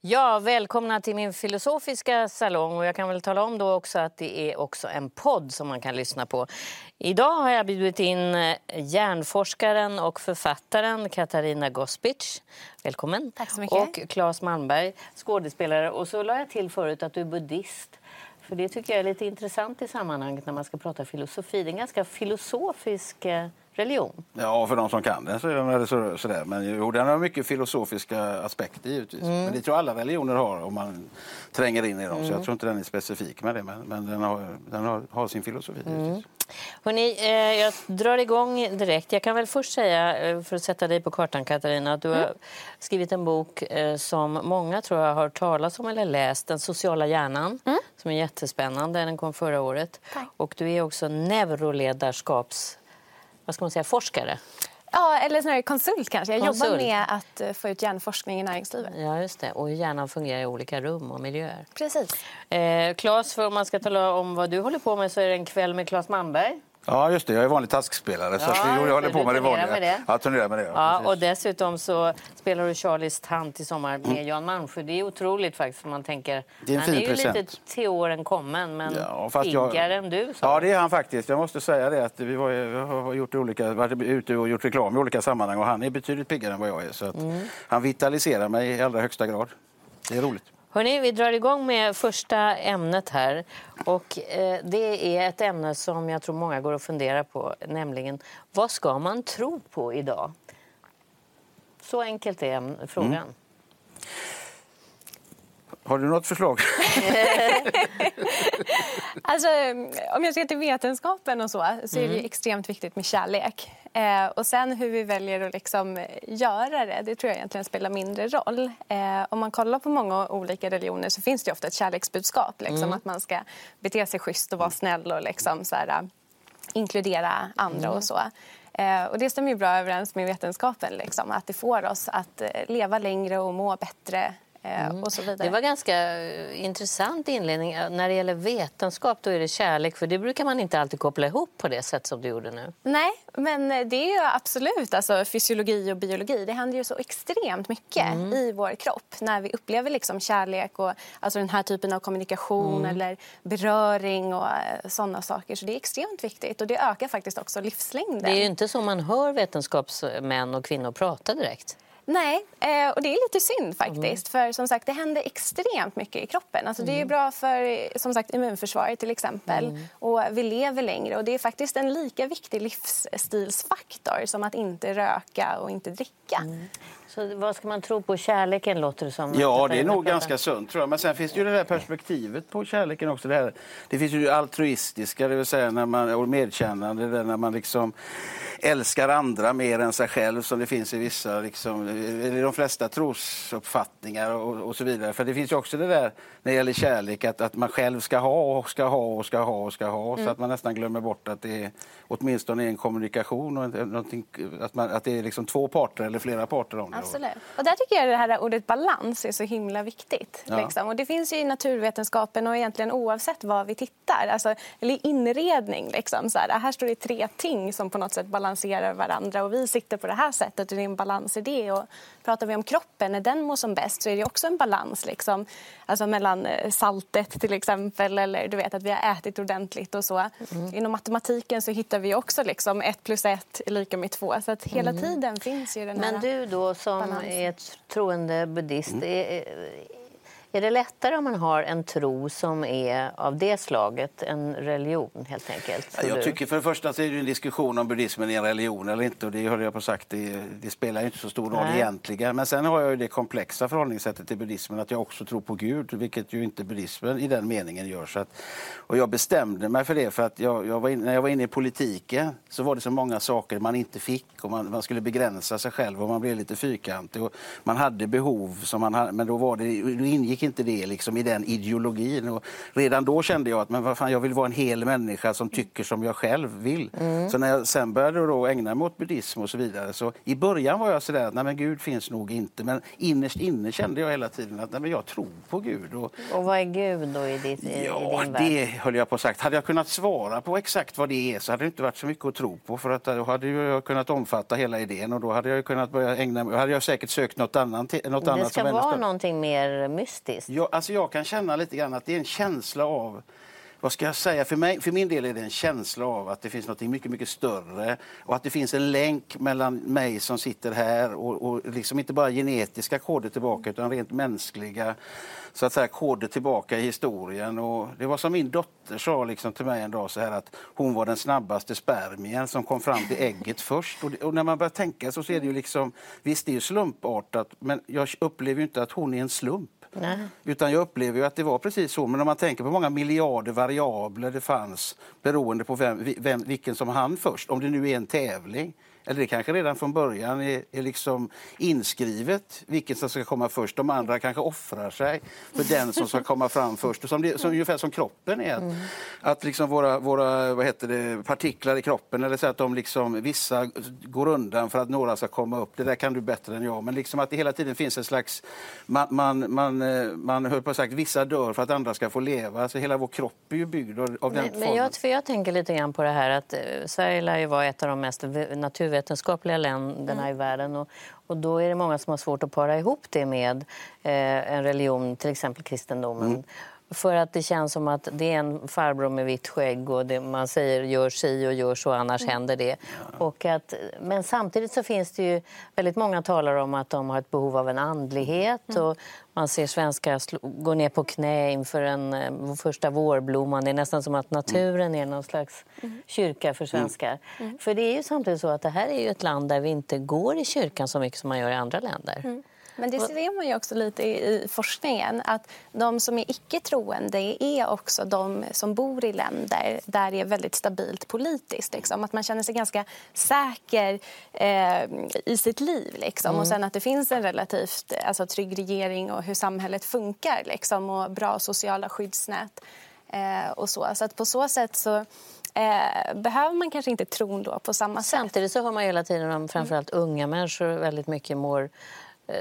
Ja, välkomna till min filosofiska salong. Och jag kan väl tala om då också att det är också en podd som man kan lyssna på. Idag har jag bjudit in eh, hjärnforskaren och författaren Katarina Gospic. Välkommen. Tack så mycket. Och Claes Malmberg, skådespelare. Och så la jag till förut att du är buddhist. För det tycker jag är lite intressant i sammanhanget när man ska prata filosofi. Det är en ganska filosofisk eh, religion. Ja, för de som kan den så är den så, sådär. Men jo, den har mycket filosofiska aspekter givetvis. Mm. Men det tror jag alla religioner har om man tränger in i dem. Mm. Så jag tror inte den är specifik med det. Men, men den, har, den har, har sin filosofi mm. Hörrni, eh, jag drar igång direkt. Jag kan väl först säga, eh, för att sätta dig på kartan Katarina, att du mm. har skrivit en bok eh, som många tror jag har talas om eller läst, Den sociala hjärnan, mm. som är jättespännande. Den kom förra året. Tack. Och du är också neuroledarskaps vad ska man säga, forskare? Ja, eller snarare konsult kanske. Jag konsult. jobbar med att eh, få ut hjärnforskning i näringslivet. Ja, just det. Och hur hjärnan fungerar i olika rum och miljöer. Precis. Eh, Claes, för om man ska tala om vad du håller på med så är det en kväll med Claes Malmberg. Ja, just det. Jag är vanlig taskspelare. Ja, så jag, jag håller på med det vanliga. Med det. Ja, turnerar med det. Ja, och dessutom så spelar du Charlies tant i sommar med mm. Jan Malmsjö. Det är otroligt faktiskt. Man tänker, det är en han är ju present. lite till åren kommen, men ja, än du. Så. Ja, det är han faktiskt. Jag måste säga det. Att vi, var, vi har gjort olika, varit ute och gjort reklam i olika sammanhang och han är betydligt piggare än vad jag är. Så mm. Han vitaliserar mig i allra högsta grad. Det är roligt. Hörrni, vi drar igång med första ämnet här. Och, eh, det är ett ämne som jag tror många går och funderar på, nämligen vad ska man tro på idag? Så enkelt är frågan. Mm. Har du något förslag? alltså, om jag ser till vetenskapen och så, så är det mm. extremt viktigt med kärlek. Eh, och sen hur vi väljer att liksom göra det, det tror jag egentligen spelar mindre roll. Eh, om man kollar på många olika religioner så finns det ofta ett kärleksbudskap. Liksom, mm. Att man ska bete sig schysst och vara snäll och liksom, så här, inkludera andra mm. och så. Eh, och det stämmer ju bra överens med vetenskapen, liksom, att det får oss att eh, leva längre och må bättre mm. så vidare. Det var ganska eh, intressant inledning. Eh, när det gäller vetenskap då är det kärlek, för det brukar man inte alltid koppla ihop på det sätt som du gjorde nu. Nej, men det är ju absolut alltså, fysiologi och biologi. Det händer ju så extremt mycket mm. i vår kropp när vi upplever liksom kärlek och alltså den här typen av kommunikation mm. eller beröring och sådana saker. Så det är extremt viktigt och det ökar faktiskt också livslängden. Det är ju inte så man hör vetenskapsmän och kvinnor prata direkt. Nej, eh, och det är lite synd faktiskt. Mm. För som sagt, det händer extremt mycket i kroppen. Alltså, Det är mm. bra för som sagt, immunförsvaret till exempel. Mm. Och vi lever längre. Och det är faktiskt en lika viktig livsstilsfaktor som att inte röka och inte dricka. Mm. Så vad ska man tro på? Kärleken låter det som. Ja, det är nog ganska sunt tror jag. Men sen finns det ju det där perspektivet på kärleken också. Det, här. det finns ju altruistiska, det vill säga när man, och medkännande, det när man liksom älskar andra mer än sig själv som det finns i vissa, liksom, i de flesta trosuppfattningar och, och, så vidare. För det finns ju också det där när det gäller kärlek att, att man själv ska ha och ska ha och ska ha och ska ha mm. så att man nästan glömmer bort att det är åtminstone en kommunikation och att, man, att det är liksom två parter eller flera parter om det. Absolut. Och där tycker jag det här ordet balans är så himla viktigt. Ja. Liksom. Och det finns ju i naturvetenskapen och egentligen oavsett vad vi tittar. Alltså, eller inredning. Liksom, så här, här står det tre ting som på något sätt balanserar varandra och vi sitter på det här sättet och det är en balans i det. Och pratar vi om kroppen, när den mår som bäst så är det också en balans liksom. alltså mellan eh, saltet till exempel eller du vet att vi har ätit ordentligt och så. Mm. Inom matematiken så hittar vi också liksom ett plus ett är lika med två. Så att hela mm. tiden finns ju den Men du då som balansen. är ett troende buddhist, mm. är, Är det lättare om man har en tro som är av det slaget, en religion helt enkelt? jag tycker för det första så är det en diskussion om buddhismen är en religion eller inte och det har jag på sagt, det, det spelar inte så stor roll Nej. egentligen. Men sen har jag det komplexa förhållningssättet till buddhismen att jag också tror på Gud, vilket ju inte buddhismen i den meningen gör. Så att, och jag bestämde mig för det för att jag, jag var in, när jag var inne i politiken så var det så många saker man inte fick och man, man skulle begränsa sig själv och man blev lite fyrkantig. Och man hade behov, som man hade, men då, var det, då ingick inte det liksom i den ideologin. Och redan då kände jag att men vad fan, jag vill vara en hel människa som tycker som jag själv vill. Mm. Så när jag sen började då ägna mig åt buddhism och så vidare så i början var jag sådär att nej men Gud finns nog inte men innerst inne kände jag hela tiden att nej men jag tror på Gud. Och, och vad är Gud då i, ditt, i, ja, i din värld? det höll jag på sagt. Hade jag kunnat svara på exakt vad det är så hade det inte varit så mycket att tro på för att då hade jag kunnat omfatta hela idén och då hade jag kunnat börja ägna mig, hade jag säkert sökt något, annan, något det annat. Ska vara någonting mer mystiskt? Faktiskt. Jag, alltså jag kan känna lite grann att det är en känsla av vad ska jag säga? För, mig, för min del är det en känsla av att det finns något mycket, mycket större och att det finns en länk mellan mig som sitter här och, och liksom inte bara genetiska koder tillbaka utan rent mänskliga så att säga, koder tillbaka i historien. Och det var som min dotter sa liksom till mig en dag så här att hon var den snabbaste spermien som kom fram till ägget först. Och, det, och när man börjar tänka så ser det ju liksom, visst det är ju slumpartat men jag upplever inte att hon är en slump. Nej. Utan jag upplever att det var precis så. Men om man tänker på hur många miljarder variabler det fanns beroende på vem, vem, vilken som hann först, om det nu är en tävling eller det kanske redan från början är, är liksom inskrivet vilken som ska komma först. De andra kanske offrar sig för den som ska komma fram först. Som det, som, ungefär som kroppen är. Mm. Att liksom våra, våra vad heter det, partiklar i kroppen, eller så att de liksom, vissa går undan för att några ska komma upp. Det där kan du bättre än jag. Men liksom att det hela tiden finns en slags... Man, man, man, eh, man hör på sagt, vissa dör för att andra ska få leva. Alltså hela vår kropp är ju byggd av, av den men, formen. Men jag, för jag tänker lite grann på det här att eh, Sverige lär ju vara ett av de mest naturvetenskapliga naturvetenskapliga länderna mm. i världen. Och, och då är det många som har svårt att para ihop det med eh, en religion, till exempel kristendomen. Mm. För att det känns som att det är en farbror med vitt skägg och det, man säger gör si och gör så, annars mm. händer det. Och att, men samtidigt så finns det ju väldigt många talare om att de har ett behov av en andlighet. Mm. Och man ser svenskar gå ner på knä inför en eh, första vårblomman. Det är nästan som att naturen är någon slags mm. kyrka för svenskar. För det är ju samtidigt så att det här är ju ett land där vi inte går i kyrkan så mycket som man gör i andra länder. Men det ser man ju också lite i, forskningen. Att de som är icke-troende är också de som bor i länder där det är väldigt stabilt politiskt. Liksom. Att man känner sig ganska säker eh, i sitt liv. Liksom. Mm. Och sen att det finns en relativt alltså, trygg regering och hur samhället funkar. Liksom, och bra sociala skyddsnät. Eh, och så. så att på så sätt så eh, behöver man kanske inte tron då på samma sätt. Samtidigt så hör man hela tiden om framförallt unga människor väldigt mycket mår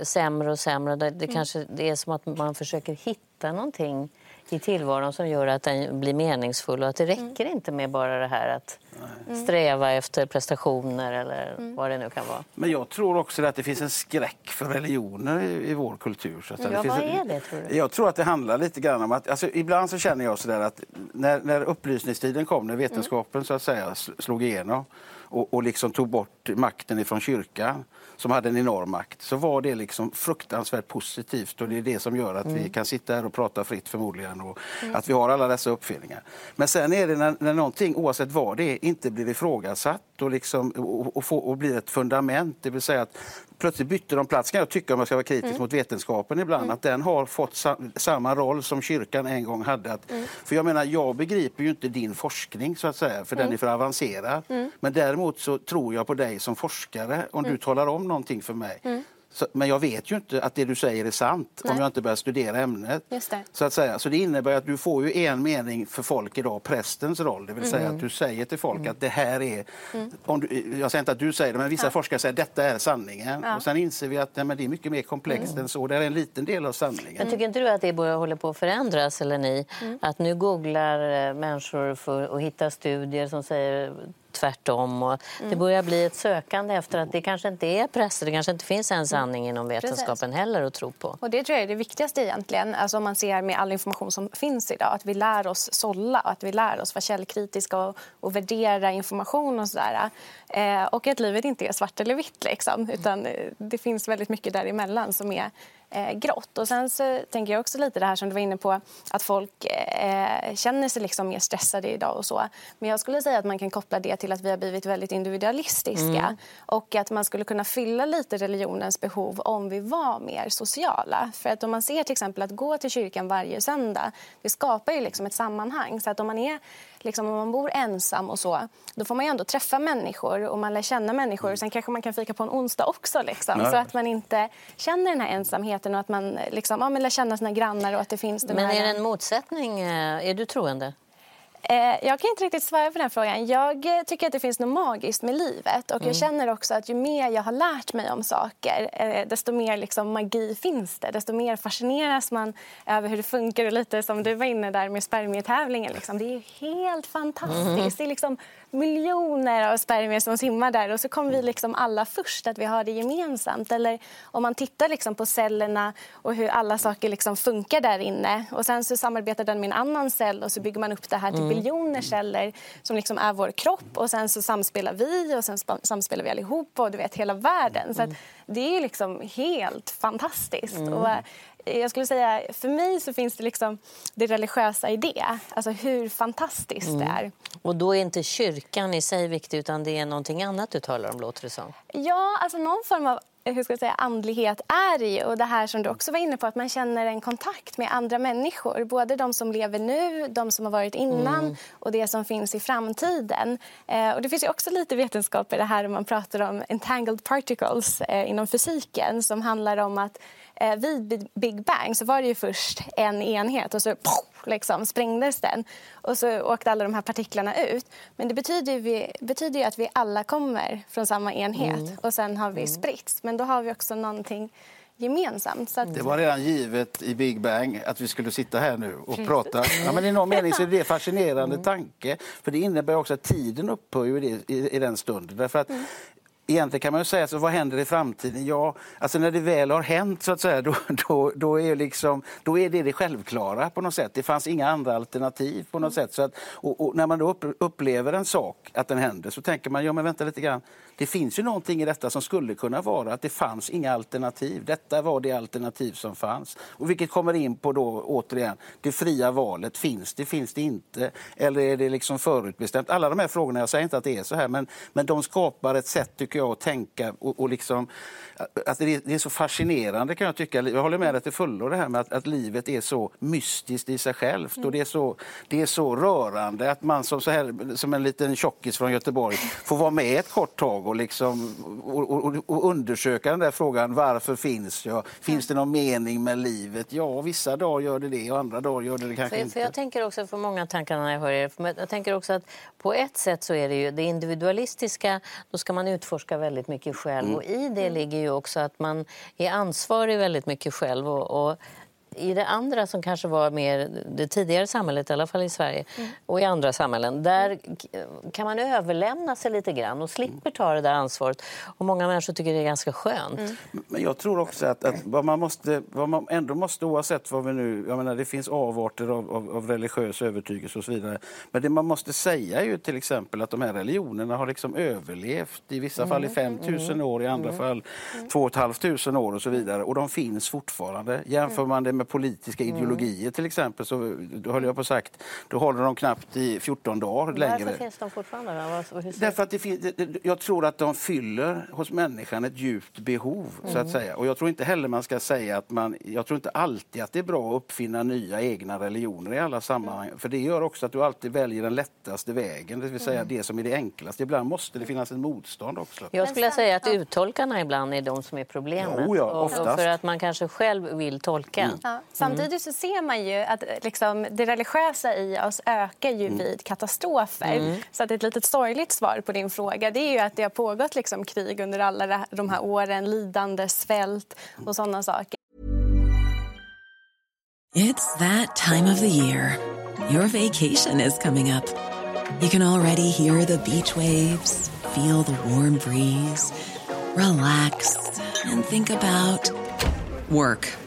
sämre och sämre. Det, det, mm. kanske, det är som att man försöker hitta någonting i tillvaron som gör att den blir meningsfull. Och att det mm. räcker mm. inte med bara det här att mm. sträva efter prestationer eller mm. vad det nu kan vara. Men jag tror också att det finns en skräck för religioner i, i vår kultur. Så att ja, det vad är det tror du? Jag tror att det handlar lite grann om att, alltså, ibland så känner jag sådär att när, när upplysningstiden kom, när vetenskapen så att säga slog igenom och, och liksom tog bort makten ifrån kyrkan som hade en enorm makt så var det liksom fruktansvärt positivt och det är det som gör att mm. vi kan sitta här och prata fritt förmodligen och mm. att vi har alla dessa uppfinningar. Men sen är det när, när någonting, oavsett vad det är, inte blir ifrågasatt och, liksom, och, och, få, och blir ett fundament, det vill säga att plötsligt bytte de plats kan jag tycka om jag ska vara kritisk mm. mot vetenskapen ibland, mm. att den har fått sa samma roll som kyrkan en gång hade. Att, mm. För jag menar, jag begriper ju inte din forskning så att säga, för den mm. är för avancerad. Mm. Men däremot så tror jag på dig som forskare om du mm. talar om någonting för mig. Så, men jag vet ju inte att det du säger är sant Nej. om jag inte börjar studera ämnet. Så att säga. Så det innebär att du får ju en mening för folk idag, prästens roll. Det vill mm. säga att du säger till folk mm. att det här är... Mm. Om du, jag säger inte att du säger det, men vissa ja. forskare säger att detta är sanningen. Ja. Och sen inser vi att nej, men det är mycket mer komplext mm. än så. Det är en liten del av sanningen. Men tycker inte du att det börjar hålla på att förändras, eller ni? Mm. Att nu googlar eh, människor för att hitta studier som säger tvärtom. Och mm. Det börjar bli ett sökande efter att det kanske inte är präster, det kanske inte finns en sanning inom vetenskapen Precis. heller att tro på. Och det tror jag är det viktigaste egentligen, alltså om man ser med all information som finns idag, att vi lär oss sålla, att vi lär oss vara källkritiska och, och värdera information och sådär. Eh, och att livet inte är svart eller vitt liksom, utan eh, det finns väldigt mycket däremellan som är eh, grått. Och sen så tänker jag också lite det här som du var inne på att folk eh, känner sig liksom mer stressade idag och så. Men jag skulle säga att man kan koppla det till att vi har blivit väldigt individualistiska mm. och att man skulle kunna fylla lite religionens behov om vi var mer sociala. För att om man ser till exempel att gå till kyrkan varje söndag, det skapar ju liksom ett sammanhang. Så att om man är liksom, om man bor ensam och så, då får man ju ändå träffa människor och man lär känna människor. Sen kanske man kan fika på en onsdag också, liksom, så att man inte känner den här ensamheten och att man liksom, ja, men lär känna sina grannar och att det finns Men är det en motsättning? Eh, är du troende? Eh, jag kan inte riktigt svara på den frågan. Jag tycker att det finns något magiskt med livet. Och Jag mm. känner också att ju mer jag har lärt mig om saker eh, desto mer liksom magi finns det. Desto mer fascineras man över hur det funkar. Och lite som du var inne där med spermietävlingen. Liksom. Det är helt fantastiskt. Mm. Det är liksom miljoner av spermier som simmar där och så kommer vi liksom alla först, att vi har det gemensamt. Eller om man tittar liksom på cellerna och hur alla saker liksom funkar där inne och sen så samarbetar den med en annan cell och så bygger man upp det här till mm. biljoner celler som liksom är vår kropp och sen så samspelar vi och sen samspelar vi allihopa och du vet hela världen. Så det är liksom helt fantastiskt. Mm. Och jag skulle säga, för mig så finns det liksom det religiösa i det. Alltså hur fantastiskt mm. det är. Och då är inte kyrkan i sig viktig utan det är någonting annat du talar om låter det som? Ja, alltså någon form av hur ska jag säga, andlighet är i. Och det här som du också var inne på, att man känner en kontakt med andra människor. Både de som lever nu, de som har varit innan mm. och det som finns i framtiden. Eh, och det finns också lite vetenskap i det här om man pratar om entangled particles eh, inom fysiken som handlar om att vid Big Bang så var det ju först en enhet och så liksom, sprängdes den och så åkte alla de här partiklarna ut. Men det betyder ju, vi, betyder ju att vi alla kommer från samma enhet mm. och sen har vi mm. spritts. Men då har vi också någonting gemensamt. Att... Det var redan givet i Big Bang att vi skulle sitta här nu och Precis. prata. Ja, men I någon mening så är det en fascinerande mm. tanke. För Det innebär också att tiden upphör i, i, i den stunden. Därför att mm egentligen kan man ju säga, så vad händer i framtiden? Ja, alltså när det väl har hänt så att säga, då, då, då, är, liksom, då är det det självklara på något sätt. Det fanns inga andra alternativ på något sätt. Så att, och, och när man då upplever en sak, att den händer, så tänker man, ja men vänta lite grann, det finns ju någonting i detta som skulle kunna vara att det fanns inga alternativ. Detta var det alternativ som fanns. Och vilket kommer in på då återigen, det fria valet. Finns det, finns det inte? Eller är det liksom förutbestämt? Alla de här frågorna, jag säger inte att det är så här, men, men de skapar ett sätt tycker jag att tänka och, och liksom att det är, så fascinerande kan jag tycka. Jag håller med dig till fullo det här med att, att, livet är så mystiskt i sig självt och det är så, det är så rörande att man som, så här, som en liten tjockis från Göteborg får vara med ett kort tag och, liksom, och, och, och undersöka den där frågan varför finns jag? Finns det någon mening med livet? Ja, vissa dagar gör det det och andra dagar gör det, det kanske för, inte. För jag tänker också, för många tankar när jag hör er, jag tänker också att på ett sätt så är det ju det individualistiska, då ska man utforska väldigt mycket själv mm. och i det ligger ju också att man är ansvarig väldigt mycket själv. Och, och i det andra som kanske var mer det tidigare samhället, i alla fall i Sverige mm. och i andra samhällen, där kan man överlämna sig lite grann och slipper ta det där ansvaret. Och många människor tycker det är ganska skönt. Mm. Men jag tror också att, att vad man måste, vad man ändå måste, oavsett vad vi nu, jag menar det finns avarter av, av, av religiös övertygelse och så vidare. Men det man måste säga är ju till exempel att de här religionerna har liksom överlevt i vissa mm. fall i 5000 mm. år, i andra mm. fall 2 500 år och så vidare. Och de finns fortfarande. Jämför man det med politiska mm. ideologier till exempel så då höll jag på sagt, då håller de knappt i 14 dagar längre. Varför finns de fortfarande? Därför att det finns, jag tror att de fyller hos människan ett djupt behov. Mm. så att mm. säga. Och jag tror inte heller man ska säga att man, jag tror inte alltid att det är bra att uppfinna nya egna religioner i alla sammanhang. Mm. För det gör också att du alltid väljer den lättaste vägen, det vill säga mm. det som är det enklaste. Ibland måste det finnas ett motstånd också. Jag skulle säga att uttolkarna ibland är de som är problemet. Ja, ja, och för att man kanske själv vill tolka. Mm. Ja. Samtidigt så ser man ju att liksom, det religiösa i oss ökar ju mm. vid katastrofer. Mm. Så att ett litet sorgligt svar på din fråga det är ju att det har pågått liksom, krig under alla de här åren, lidande, svält och sådana saker. It's that time of the year. Your vacation is coming up. You can already hear the beach waves, feel the warm breeze, relax and think about work.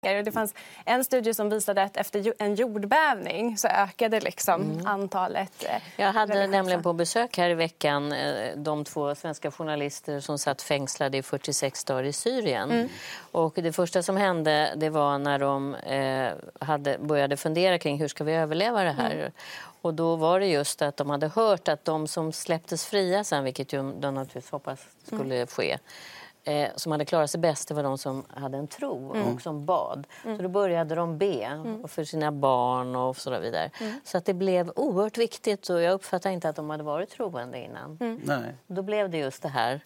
Det fanns en studie som visade att efter en jordbävning så ökade liksom mm. antalet eh, Jag hade nämligen på besök här i veckan eh, de två svenska journalister som satt fängslade i 46 dagar i Syrien. Mm. Och det första som hände det var när de eh, hade, började fundera kring hur ska vi överleva det här. Mm. Och då var det just att de hade hört att de som släpptes fria sen, vilket de naturligtvis hoppas skulle mm. ske, eh, som hade klarat sig bäst det var de som hade en tro mm. och som bad. Mm. Så då började de be mm. för sina barn och så vidare. Mm. Så att det blev oerhört viktigt och jag uppfattar inte att de hade varit troende innan. Mm. Nej. Då blev det just det här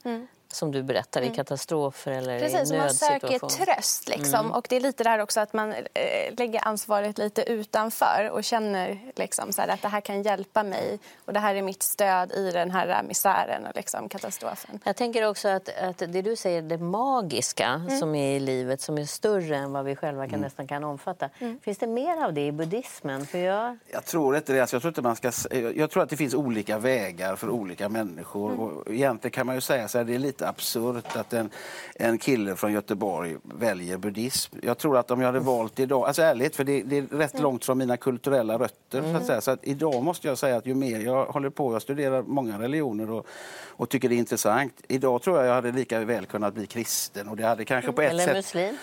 som du berättar, mm. i katastrofer eller Precis, i man söker tröst. Liksom. Mm. Och det är lite där också att man eh, lägger ansvaret lite utanför och känner liksom, så här, att det här kan hjälpa mig och det här är mitt stöd i den här misären och liksom, katastrofen. Jag tänker också att, att det du säger, det magiska mm. som är i livet som är större än vad vi själva kan, mm. nästan kan omfatta. Mm. Finns det mer av det i buddhismen? För jag... jag tror inte det. Alltså, jag, tror inte man ska, jag tror att det finns olika vägar för olika människor. Mm. Och egentligen kan man ju säga så här, det är lite absurt att en, en kille från Göteborg väljer buddhism. Jag tror att om jag hade valt idag, alltså ärligt, för det, det är rätt mm. långt från mina kulturella rötter. Mm. Så att säga. Så att idag måste jag säga att ju mer jag håller på, jag studerar många religioner och, och tycker det är intressant. Idag tror jag jag hade lika väl kunnat bli kristen och det hade kanske på ett Eller sätt... muslim?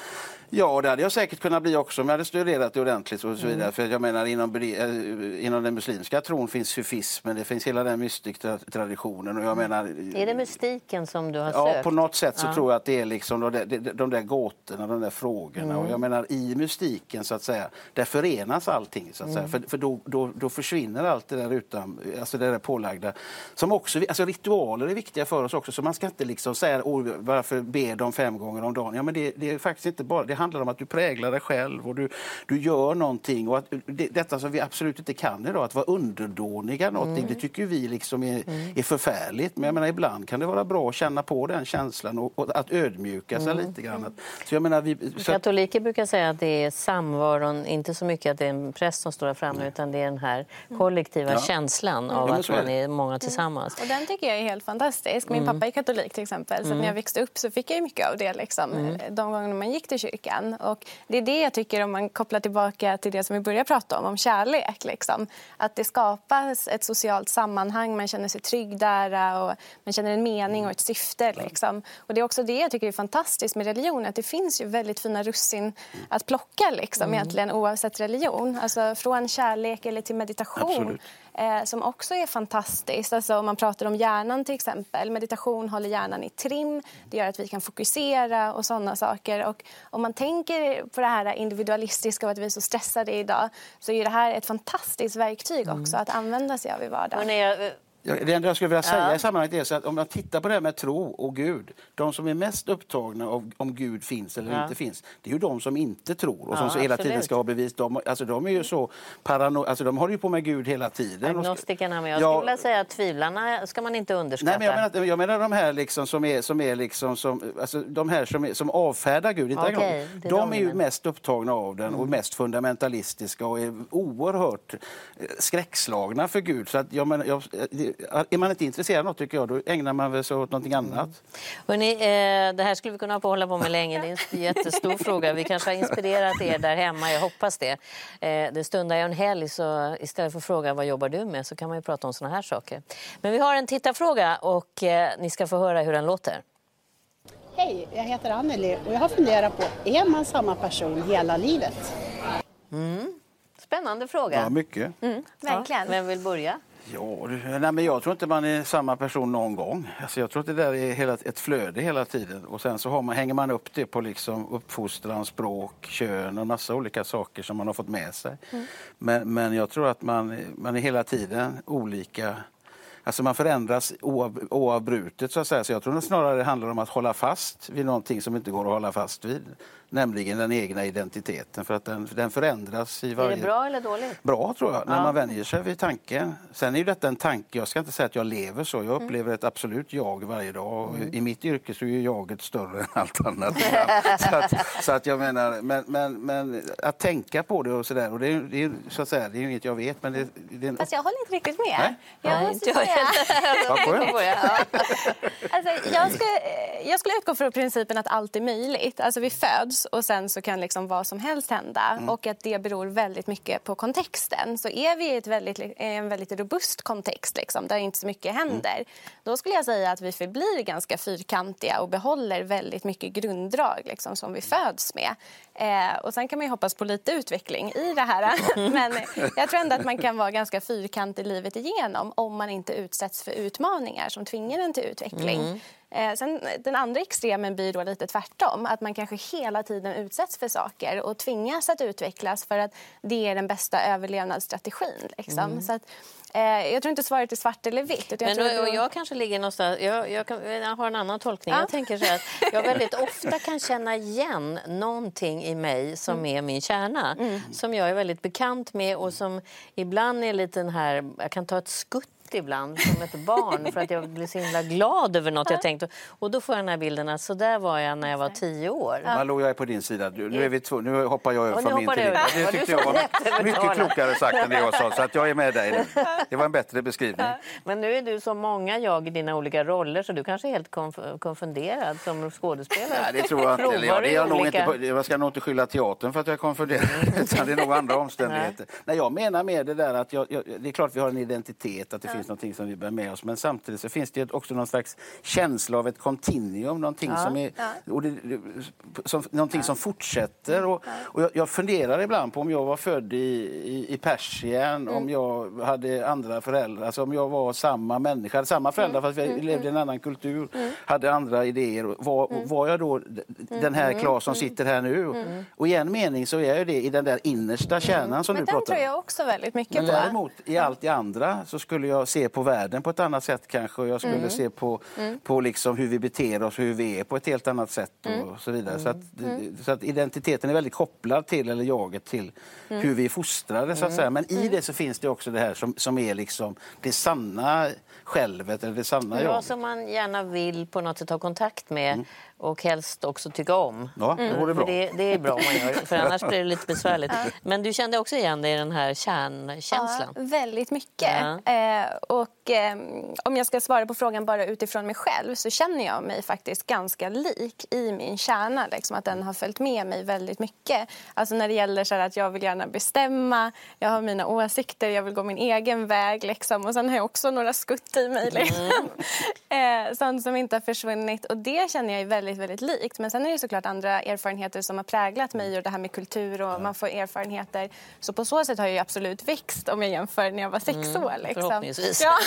Ja, det hade jag säkert kunnat bli också om jag hade studerat det ordentligt. Och så vidare. Mm. För jag menar, inom, eh, inom den muslimska tron finns sufismen, det finns hela den mystiktraditionen. Och jag mm. menar, är det mystiken som du har ja, sökt? Ja, på något sätt så ja. tror jag att det är liksom de, de, de där gåtorna, de där frågorna. Mm. Och jag menar, i mystiken så att säga, där förenas allting. Så att säga. Mm. För, för då, då, då, försvinner allt det där utan, alltså det där pålagda. Som också, alltså ritualer är viktiga för oss också, så man ska inte liksom säga varför ber de fem gånger om dagen? Ja, men det, det är faktiskt inte bara det handlar om att du präglar dig själv och du, du gör någonting. Och att, det, detta som vi absolut inte kan idag, att vara underdåniga någonting, mm. det tycker vi liksom är, mm. är förfärligt. Men jag menar, ibland kan det vara bra att känna på den känslan och, och att ödmjuka sig mm. lite grann. Så jag menar, vi, så Katoliker brukar säga att det är samvaron, inte så mycket att det är en präst som står där framme, utan det är den här mm. kollektiva ja. känslan av att man är många mm. tillsammans. Och den tycker jag är helt fantastisk. Min pappa är katolik till exempel, så när jag växte upp så fick jag mycket av det liksom, de gånger man gick till kyrkan. Och det är det jag tycker om man kopplar tillbaka till det som vi började prata om, om kärlek. Liksom. Att det skapas ett socialt sammanhang, man känner sig trygg där och man känner en mening och ett syfte. Liksom. Och det är också det jag tycker är fantastiskt med religion, att det finns ju väldigt fina russin att plocka liksom, mm. egentligen oavsett religion. Alltså från kärlek eller till meditation. Absolut eh, som också är fantastiskt. Alltså, om man pratar om hjärnan till exempel. Meditation håller hjärnan i trim. Det gör att vi kan fokusera och sådana saker. Och om man tänker på det här individualistiska och att vi är så stressade idag så är det här ett fantastiskt verktyg också mm. att använda sig av i vardagen. Det enda jag skulle vilja säga ja. i sammanhanget är att om man tittar på det här med tro och Gud. De som är mest upptagna av om Gud finns eller ja. inte finns, det är ju de som inte tror och som ja, hela tiden ska ha bevis. De, alltså, de är ju så parano alltså, de håller ju på med Gud hela tiden. Agnostikerna, men jag skulle vilja säga att tvivlarna ska man inte underskatta. Nej, men jag, menar, jag menar de här liksom som är, som är liksom som, alltså, de här som, är, som avfärdar Gud, inte okay, de, de är ju mest upptagna av den och mm. mest fundamentalistiska och är oerhört eh, skräckslagna för Gud. Så att jag menar, jag, är man inte intresserad av något tycker jag, då ägnar man väl sig åt någonting annat. Mm. Hörrni, eh, det här skulle vi kunna hålla på med länge. Det är en jättestor fråga. Vi kanske har inspirerat er där hemma, jag hoppas det. Eh, det stundar ju en helg så istället för att fråga vad jobbar du med så kan man ju prata om såna här saker. Men vi har en tittarfråga och eh, ni ska få höra hur den låter. Hej, jag heter Anneli och jag har funderat på, är man samma person hela livet? Mm. Spännande fråga. Ja, mycket. Mm, verkligen. Ja. Vem vill börja? Ja, nej, men jag tror inte man är samma person någon gång. Alltså, jag tror att det där är hela, ett flöde hela tiden. Och sen så man, hänger man upp det på liksom uppfostran, språk, kön och massa olika saker som man har fått med sig. Mm. Men, men jag tror att man, man är hela tiden olika Alltså man förändras oav, oavbrutet så att säga. Så jag tror det snarare handlar om att hålla fast vid någonting som inte går att hålla fast vid. Nämligen den egna identiteten för att den, den förändras i varje... Är det bra eller dåligt? Bra tror jag, när Ja. man vänjer sig vid tanken. Sen är ju detta en tanke, jag ska inte säga att jag lever så, Mm. jag upplever ett absolut jag varje dag. Och I mitt yrke så är ju jaget större än allt annat. så, att, så att jag menar, men, men, men att tänka på det och sådär, och det är, det är, så att säga, det är inget jag vet men det, det är en Fast jag håller inte riktigt med. Nej. Jag måste säga, Vad skönt. alltså, jag, skulle, jag skulle utgå från principen att allt är möjligt. Alltså, vi föds och sen så kan liksom vad som helst hända. Mm. Och att det beror väldigt mycket på kontexten. Så är vi i ett väldigt, en väldigt robust kontext liksom, där inte så mycket händer. Mm. Då skulle jag säga att vi förblir ganska fyrkantiga och behåller väldigt mycket grunddrag liksom, som vi föds med. Eh, och sen kan man ju hoppas på lite utveckling i det här. Men jag tror ändå att man kan vara ganska fyrkantig livet igenom om man inte utsätts för utmaningar som tvingar en till utveckling. Eh, sen, den andra extremen blir då lite tvärtom. Att man kanske hela tiden utsätts för saker och tvingas att utvecklas för att det är den bästa överlevnadsstrategin. Liksom. Så att, jag tror inte svaret är svart eller vitt. Utan jag Men tror och, jag kanske ligger någonstans... Jag, jag, kan, jag har en annan tolkning. Ja. Jag tänker så att jag väldigt ofta kan känna igen någonting i mig som Mm. är min kärna. Som jag är väldigt bekant med och som ibland är lite den här... Jag kan ta ett skutt ibland som ett barn för att jag blir så himla glad över något jag tänkt. Och då får jag den här bilden att så där var jag när jag var tio år. Malou, jag är på din sida. Nu, är vi två, nu hoppar jag över från min till din. Det Var tyckte jag var mycket klokare sagt än det jag sa. Så att jag är med dig nu. Det var en bättre beskrivning. Men nu är du så många jag i dina olika roller så du kanske är helt konf- konfunderad som skådespelare. Nej, det tror jag inte. Ja, det är jag, nog inte på, jag ska nog inte skylla teatern för att jag är konfunderad. Utan det är nog andra omständigheter. Nej. jag menar med det där att jag, jag, det är klart vi har en identitet, att det finns någonting som vi bär med oss. Men samtidigt så finns det också någon slags känsla av ett kontinuum. Någonting, som, är, och det, som, någonting som fortsätter. Och, och jag, jag funderar ibland på om jag var född i, i, i Persien, om jag hade andra föräldrar, alltså om jag var samma människa, hade samma föräldrar fast vi levde i en annan kultur, hade andra idéer. Var, var jag då den här Claes som sitter här nu? Och i en mening så är jag det i den där innersta kärnan som Men du den pratar tror om. jag också väldigt mycket Men på. däremot i allt det andra så skulle jag se på världen på ett annat sätt kanske. Och jag skulle Mm. se på, på liksom hur vi beter oss, hur vi är på ett helt annat sätt och Mm. så vidare. Så, att, så att identiteten är väldigt kopplad till, eller jaget till, Mm. hur vi är fostrade så att säga. Men i det så finns det också det här som, som är liksom det sanna självet eller det sanna Ja, jaget. som man gärna vill på något sätt ha kontakt med och helst också tycka om. Ja, det vore bra. Det, det är bra om man gör, för annars blir det lite besvärligt. Men du kände också igen dig i den här kärnkänslan? Ja, väldigt mycket. Ja. Eh, och, eh, om jag ska svara på frågan bara utifrån mig själv så känner jag mig faktiskt ganska lik i min kärna. Liksom, att den har följt med mig väldigt mycket. Alltså när det gäller så här att jag vill gärna bestämma, jag har mina åsikter, jag vill gå min egen väg. Liksom. Och sen har jag också några skutt i mig. Liksom. eh, sånt som inte har försvunnit. Och det känner jag är väldigt, väldigt likt. Men sen är det såklart andra erfarenheter som har präglat mig och det här med kultur och man får erfarenheter. Så på så sätt har jag ju absolut växt om jag jämför när jag var sex år. Liksom. Förhoppningsvis. Ja,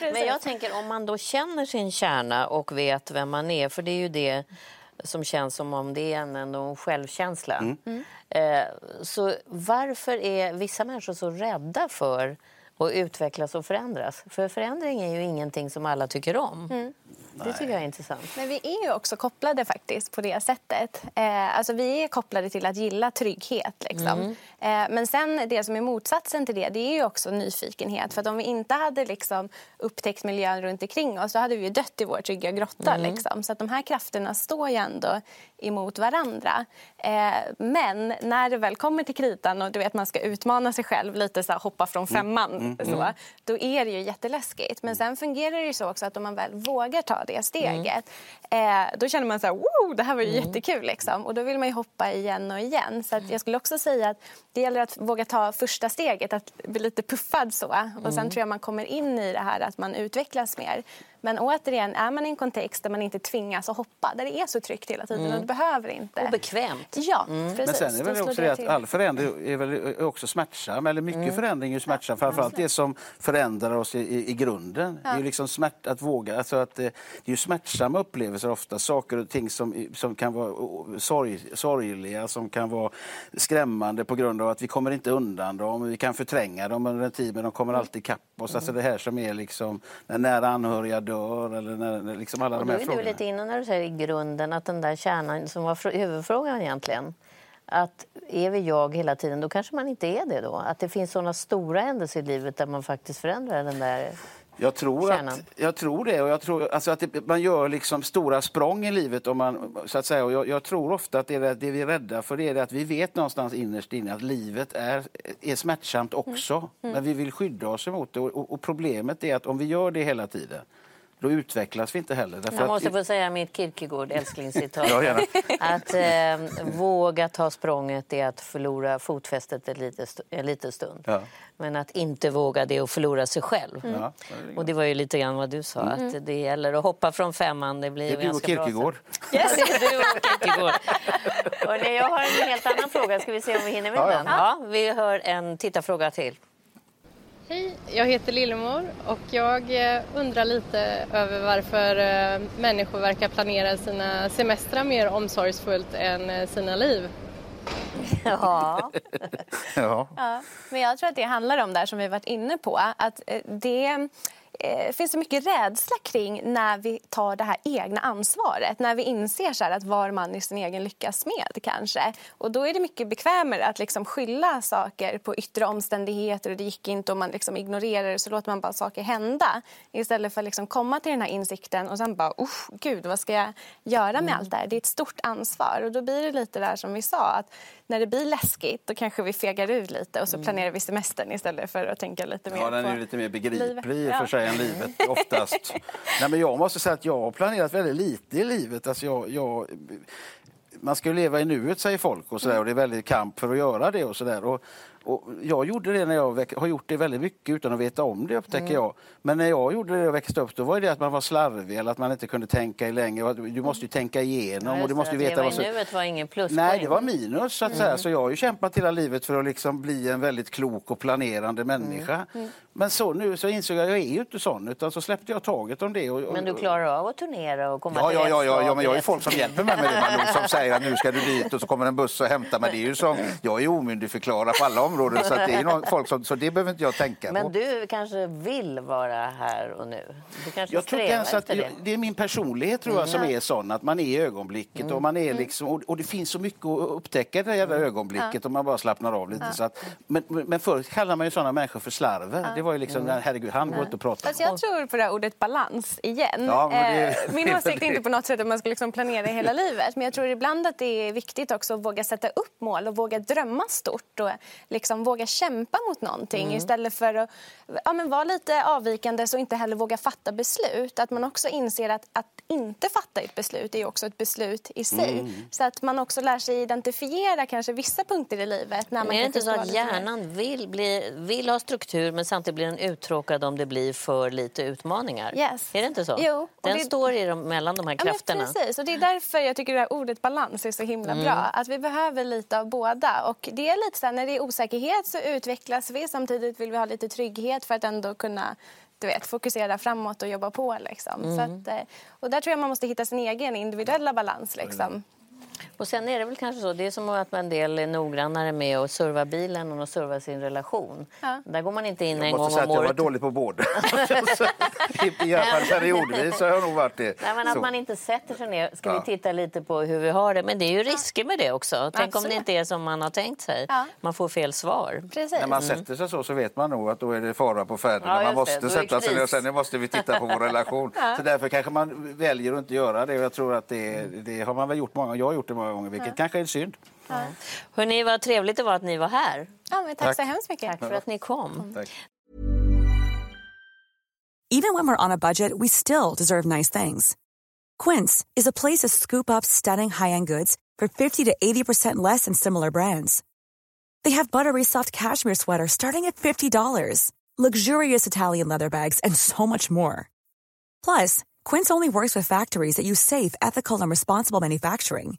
Men jag tänker om man då känner sin kärna och vet vem man är, för det är ju det som känns som om det är en, självkänsla. Mm. Eh, så varför är vissa människor så rädda för att utvecklas och förändras? För förändring är ju ingenting som alla tycker om. Mm. Det tycker jag är intressant. Men vi är ju också kopplade faktiskt på det sättet. Eh, alltså vi är kopplade till att gilla trygghet. Liksom. Eh, men sen det som är motsatsen till det, det är ju också nyfikenhet. För att om vi inte hade liksom, upptäckt miljön runt omkring oss, då hade vi ju dött i vår trygga grotta. Liksom. Så att de här krafterna står ju ändå emot varandra. Eh, men när det väl kommer till kritan och du vet man ska utmana sig själv, lite så här, hoppa från femman, så, då är det ju jätteläskigt. Men sen fungerar det ju så också att om man väl vågar ta det steget, eh, då känner man så här, wow, det här var ju jättekul. Liksom. Och då vill man hoppa igen och igen. Så jag skulle också säga att det gäller att våga ta första steget, att bli lite puffad så. Och sen tror jag man kommer in i det här att man utvecklas mer. Men återigen, är man i en kontext där man inte tvingas att hoppa, där det är så tryggt hela tiden och det behöver inte. Och bekvämt. Ja, precis. Men sen är det väl också det att all förändring är väl också smärtsam, eller mycket förändring är ju smärtsam. Framförallt det som förändrar oss i, i, i grunden. Det är ju liksom smärt, att våga, alltså att det, det är ju smärtsamma upplevelser ofta, saker och ting som, som kan vara sorg, sorgliga, som kan vara skrämmande på grund av att vi kommer inte undan dem, vi kan förtränga dem under en tid men de kommer alltid ikapp oss. Alltså det här som är liksom när nära anhöriga dör eller när, när liksom alla Och de här är du frågorna. lite inne när du säger i grunden att den där kärnan som var fr- huvudfrågan egentligen. Att är vi jag hela tiden, då kanske man inte är det då. Att det finns sådana stora händelser i livet där man faktiskt förändrar den där... Jag tror, kärnan. att, jag tror det. Och jag tror, alltså att det, man gör liksom stora språng i livet. Om man, så att säga. Och jag, jag tror ofta att det, är det, vi är rädda för det är att vi vet någonstans innerst inne att livet är, är smärtsamt också. Men vi vill skydda oss emot det. Och, och, och problemet är att om vi gör det hela tiden då utvecklas vi inte heller. Därför Jag måste att, få säga mitt Kierkegaard älsklingscitat. Ja. Att eh, våga ta språnget är att förlora fotfästet en liten, en liten stund. Ja. Men att inte våga det är att förlora sig själv. Ja, Och det var ju lite grann vad du sa, att det gäller att hoppa från femman. Det blir det är du och ganska bra. Kierkegaard. Yes. det är du och Kierkegaard. Hörrni, jag har en helt annan fråga. Ska vi se om vi hinner med Ja, ja. den? Ja, vi hör en tittarfråga till. Hej, jag heter Lillemor och jag eh, undrar lite över varför eh, människor verkar planera sina semestrar mer omsorgsfullt än eh, sina liv. Ja. Ja. Ja, men jag tror att det handlar om det som vi varit inne på. Att det eh, finns så mycket rädsla kring när vi tar det här egna ansvaret. När vi inser så att var man i sin egen lyckas med kanske. Och då är det mycket bekvämare att liksom skylla saker på yttre omständigheter och det gick inte och man liksom ignorerar det så låter man bara saker hända. Istället för att liksom komma till den här insikten och sen bara, gud vad ska jag göra med allt det här? Det är ett stort ansvar och då blir det lite där som vi sa att när det blir läskigt då kanske vi fegar ur lite och så planerar vi semestern istället för att tänka lite mer Ja, den är lite mer begriplig livet. för Ja sig än livet oftast. Nej, men jag måste säga att jag har planerat väldigt lite i livet. Alltså jag, jag, man ska ju leva i nuet säger folk och, så där, och det är väldigt kamp för att göra det. och, så där. och och jag gjorde det när jag har gjort det väldigt mycket utan att veta om det upptäcker Mm. jag. Men när jag gjorde det när jag växte upp då var det att man var slarvig eller att man inte kunde tänka i längre. Du måste ju tänka igenom och du måste veta vad som... nuet var ingen plus. Nej, det var minus så att Mm. säga. Så jag har ju kämpat hela livet för att liksom bli en väldigt klok och planerande människa. Mm. Men så nu så insåg jag att jag är ju inte sån utan så släppte jag taget om det. Och, och, Men du klarar av att turnera och komma Ja, till ja, ja, ja, ja, men jag har ju folk som hjälper mig med det. Malou, som säger att nu ska du dit och så kommer en buss och hämtar mig. Det är ju som, jag är omyndigförklarad på alla områden så, att det är någon, folk som, så det behöver inte jag tänka på. Men du kanske vill vara här och nu? Du kanske Jag tror ens att, efter det? det är min personlighet tror jag som är sån att man är i ögonblicket och man är liksom och, och det finns så mycket att upptäcka i det jävla ögonblicket om man bara slappnar av lite. Så att, men, men förr kallade man ju såna människor för slarver. Det var ju liksom, herregud, han går inte och pratar. Fast jag tror på det här ordet balans igen. Ja, det- Eh, Min åsikt är inte på något sätt att man ska liksom planera hela livet. Men jag tror ibland att det är viktigt också att våga sätta upp mål och våga drömma stort och liksom våga kämpa mot någonting Mm. istället för att ja, men vara lite avvikande och inte heller våga fatta beslut. Att man också inser att, att inte fatta ett beslut är också ett beslut i sig. Mm. Så att man också lär sig identifiera kanske vissa punkter i livet. När Men man är det inte så att hjärnan vill, bli, vill ha struktur men samtidigt blir den uttråkad om det blir för lite utmaningar? Yes. Är det inte så? Jo, den det- står i de, mellan de här Ja, krafterna. precis, och det är därför jag tycker det här ordet balans är så himla Mm. bra. Att vi behöver lite av båda. Och det är lite så här, när det är osäkerhet så utvecklas vi. Samtidigt vill vi ha lite trygghet för att ändå kunna du vet, fokusera framåt och jobba på. Liksom. Så Mm. att, eh, och där tror jag man måste hitta sin egen individuella balans. Liksom. Och sen är det väl kanske så, det är som att en del är noggrannare med att serva bilen än att serva sin relation. Ja. Där går man inte in en Jag gång måste säga om att jag var året. dålig på båda. I alla fall periodvis har jag nog varit det. Nej, men att Så. man inte sätter sig ner. Ska Ja. vi titta lite på hur vi har det? Men det är ju risker med det också. Tänk om det Absolut. inte är som man har tänkt sig. Ja. Man får fel svar. Precis. När man sätter sig så så vet man nog att då är det fara på färden. Ja, man måste sätta sig ner och sen nu måste vi titta på vår relation. Så därför kanske man väljer att inte göra det. Och jag tror att det, det har man väl gjort många Jag har gjort det många gånger, vilket kanske är en synd. Hörrni, vad trevligt det var att ni var här. Ja, men tack, Tack. så hemskt mycket. Tack för att ni kom. Mm. Tack. Even when we're on a budget, we still deserve nice things. Quince is a place to scoop up stunning high-end goods for 50 to 80% less than similar brands. They have buttery soft cashmere sweaters starting at $50, luxurious Italian leather bags, and so much more. Plus, Quince only works with factories that use safe, ethical, and responsible manufacturing.